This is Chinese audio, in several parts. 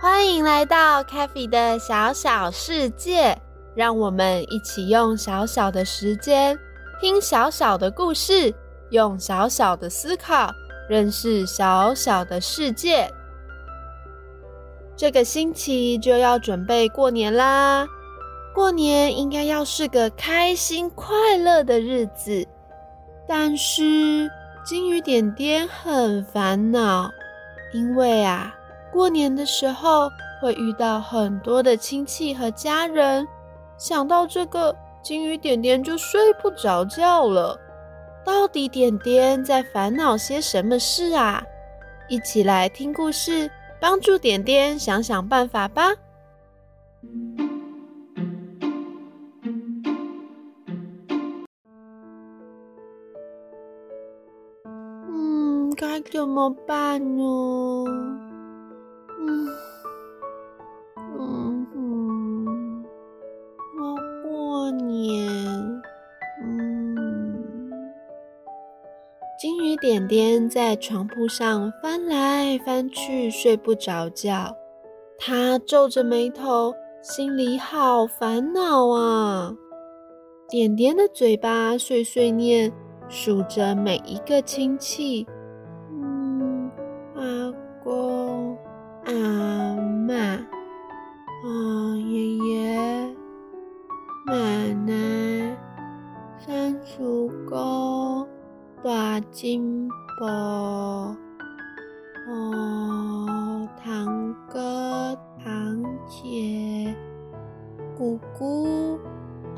欢迎来到 CaFi 的小小世界，让我们一起用小小的时间听小小的故事，用小小的思考认识小小的世界。这个星期就要准备过年啦，过年应该要是个开心快乐的日子，但是金鱼点点很烦恼，因为啊。过年的时候会遇到很多的亲戚和家人，想到这个，金鱼点点就睡不着觉了。到底点点在烦恼些什么事啊？一起来听故事，帮助点点想想办法吧。嗯，该怎么办呢？金鱼点点在床铺上翻来翻去，睡不着觉。他皱着眉头，心里好烦恼啊。点点的嘴巴碎碎念，数着每一个亲戚。金伯，哦，堂哥、堂姐、姑姑、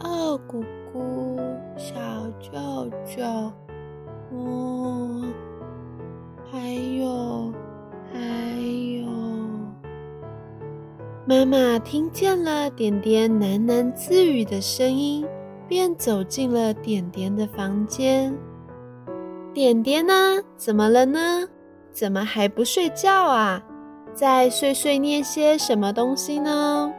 二姑姑、小舅舅，哦，还有，还有，妈妈听见了点点喃喃自语的声音，便走进了点点的房间。点点呢？怎么了呢？怎么还不睡觉啊？在碎碎念些什么东西呢？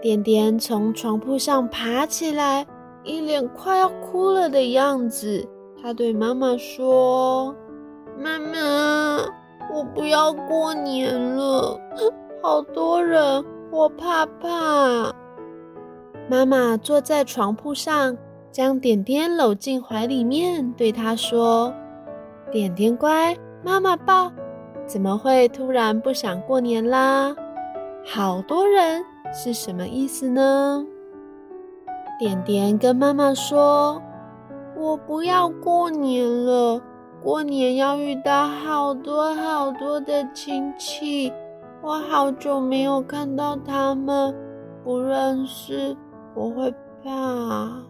点点从床铺上爬起来，一脸快要哭了的样子。他对妈妈说：“妈妈，我不要过年了，好多人，我怕怕。”妈妈坐在床铺上。将点点搂进怀里面，对他说：“点点乖，妈妈抱。怎么会突然不想过年啦？好多人是什么意思呢？”点点跟妈妈说：“我不要过年了，过年要遇到好多好多的亲戚，我好久没有看到他们，不认识，我会怕。”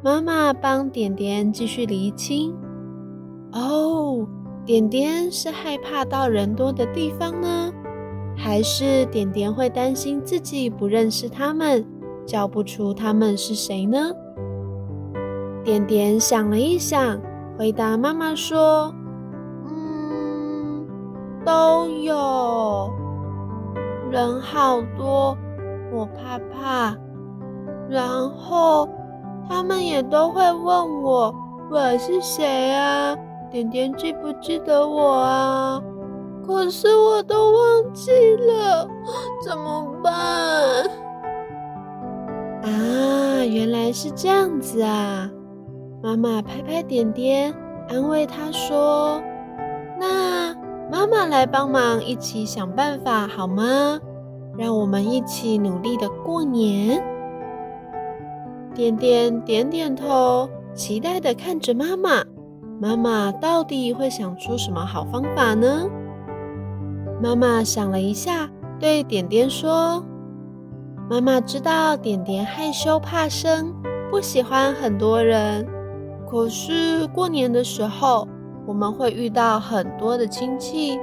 妈妈帮点点继续厘清。哦，点点是害怕到人多的地方呢，还是点点会担心自己不认识他们，叫不出他们是谁呢？点点想了一想，回答妈妈说：“嗯，都有，人好多，我怕怕。然后。”他们也都会问我，我是谁啊？点点记不记得我啊？可是我都忘记了，怎么办？啊，原来是这样子啊！妈妈拍拍点点，安慰他说：“那妈妈来帮忙，一起想办法好吗？让我们一起努力的过年。”点点点点头，期待地看着妈妈。妈妈到底会想出什么好方法呢？妈妈想了一下，对点点说：“妈妈知道点点害羞怕生，不喜欢很多人。可是过年的时候，我们会遇到很多的亲戚。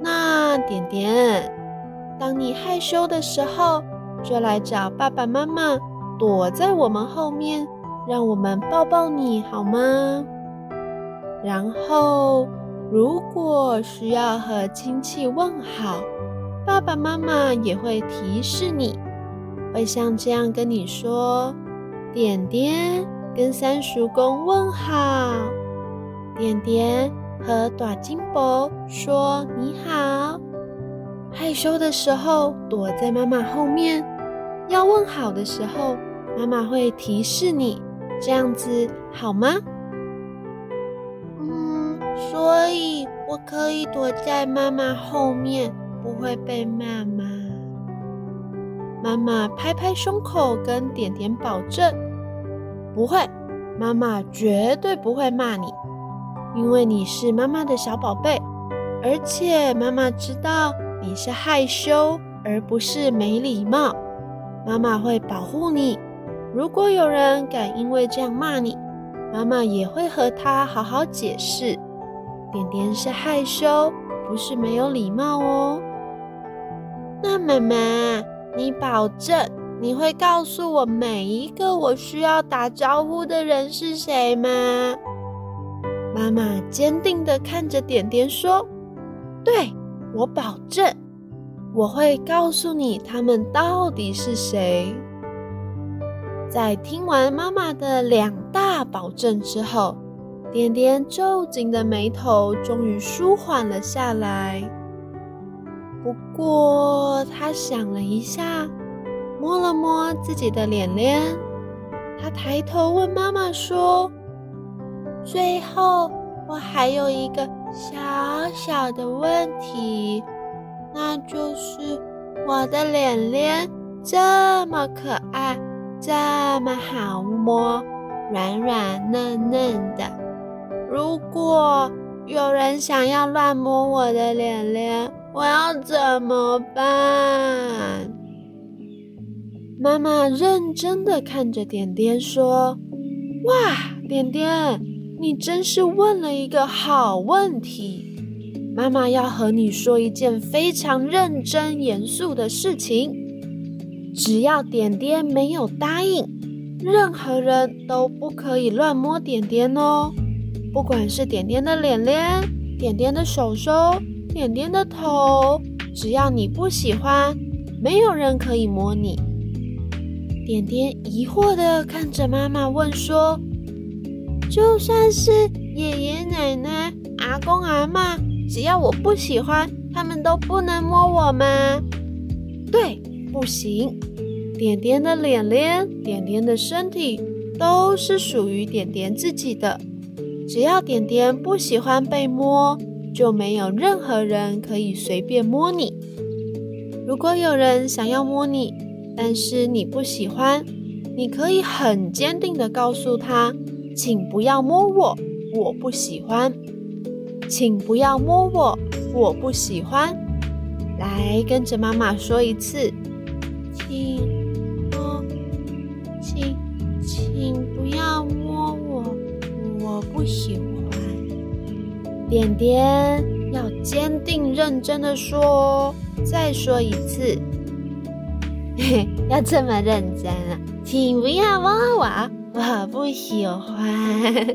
那点点，当你害羞的时候，就来找爸爸妈妈，躲在我们后面，让我们抱抱你好吗？然后。”如果需要和亲戚问好，爸爸妈妈也会提示你，会像这样跟你说：“点点跟三叔公问好，点点和大金伯说你好。”害羞的时候躲在妈妈后面，要问好的时候，妈妈会提示你，这样子好吗？嗯所以我可以躲在妈妈后面，不会被骂吗？妈妈拍拍胸口，跟点点保证：不会，妈妈绝对不会骂你，因为你是妈妈的小宝贝，而且妈妈知道你是害羞，而不是没礼貌。妈妈会保护你。如果有人敢因为这样骂你，妈妈也会和他好好解释。点点是害羞，不是没有礼貌哦。那妈妈，你保证你会告诉我每一个我需要打招呼的人是谁吗？妈妈坚定地看着点点说：“对，我保证，我会告诉你他们到底是谁。”在听完妈妈的两大保证之后，点点皱紧的眉头终于舒缓了下来。不过，他想了一下，摸了摸自己的脸脸，他抬头问妈妈说：“最后，我还有一个小小的问题，那就是我的脸脸这么可爱，这么好摸，软软嫩嫩的。”如果有人想要乱摸我的脸脸，我要怎么办？妈妈认真的看着点点说：“哇，点点，你真是问了一个好问题。妈妈要和你说一件非常认真严肃的事情。只要点点没有答应，任何人都不可以乱摸点点哦。”不管是点点的脸脸、点点的手手、点点的头，只要你不喜欢，没有人可以摸你。点点疑惑的看着妈妈问说：“就算是爷爷奶奶、阿公阿嬷，只要我不喜欢，他们都不能摸我吗？”“对，不行。点点的脸脸、点点的身体，都是属于点点自己的。”只要点点不喜欢被摸，就没有任何人可以随便摸你。如果有人想要摸你，但是你不喜欢，你可以很坚定地告诉他：“请不要摸我，我不喜欢。”请不要摸我，我不喜欢。来，跟着妈妈说一次：“请不喜欢。点点要坚定认真的说哦，再说一次，嘿，要这么认真啊！请不要摸我，我不喜欢。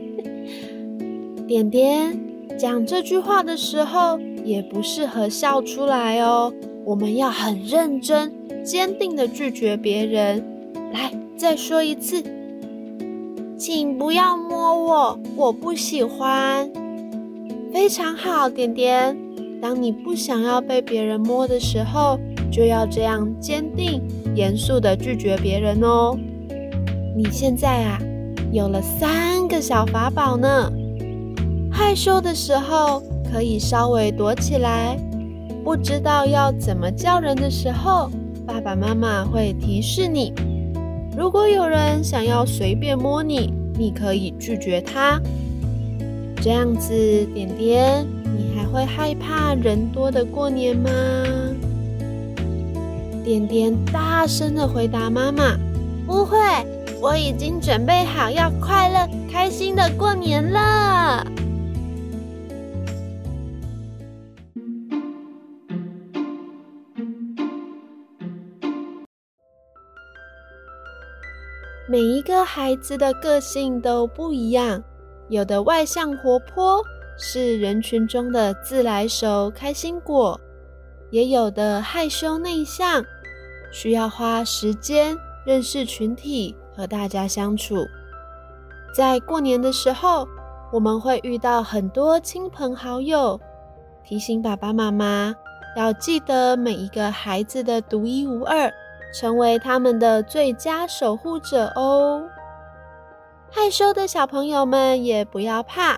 点点讲这句话的时候，也不适合笑出来哦。我们要很认真、坚定的拒绝别人。来，再说一次。请不要摸我，我不喜欢。非常好，点点。当你不想要被别人摸的时候，就要这样坚定、严肃地拒绝别人哦。你现在啊，有了三个小法宝呢。害羞的时候可以稍微躲起来，不知道要怎么叫人的时候，爸爸妈妈会提示你。如果有人想要随便摸你，你可以拒绝他。这样子，点点，你还会害怕人多的过年吗？点点大声的回答妈妈：“不会，我已经准备好要快乐、开心的过年了。”每一个孩子的个性都不一样，有的外向活泼，是人群中的自来熟开心果；也有的害羞内向，需要花时间认识群体和大家相处。在过年的时候，我们会遇到很多亲朋好友，提醒爸爸妈妈要记得每一个孩子的独一无二。成为他们的最佳守护者哦！害羞的小朋友们也不要怕，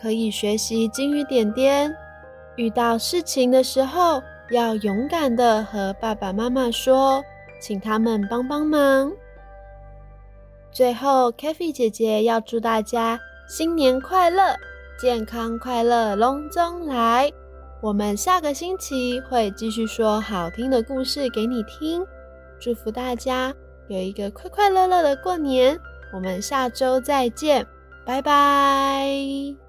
可以学习金鱼点点。遇到事情的时候，要勇敢的和爸爸妈妈说，请他们帮帮忙。最后，CaFi 姐姐要祝大家新年快乐，健康快乐龙中来。我们下个星期会继续说好听的故事给你听。祝福大家有一个快快乐乐的过年，我们下周再见，拜拜。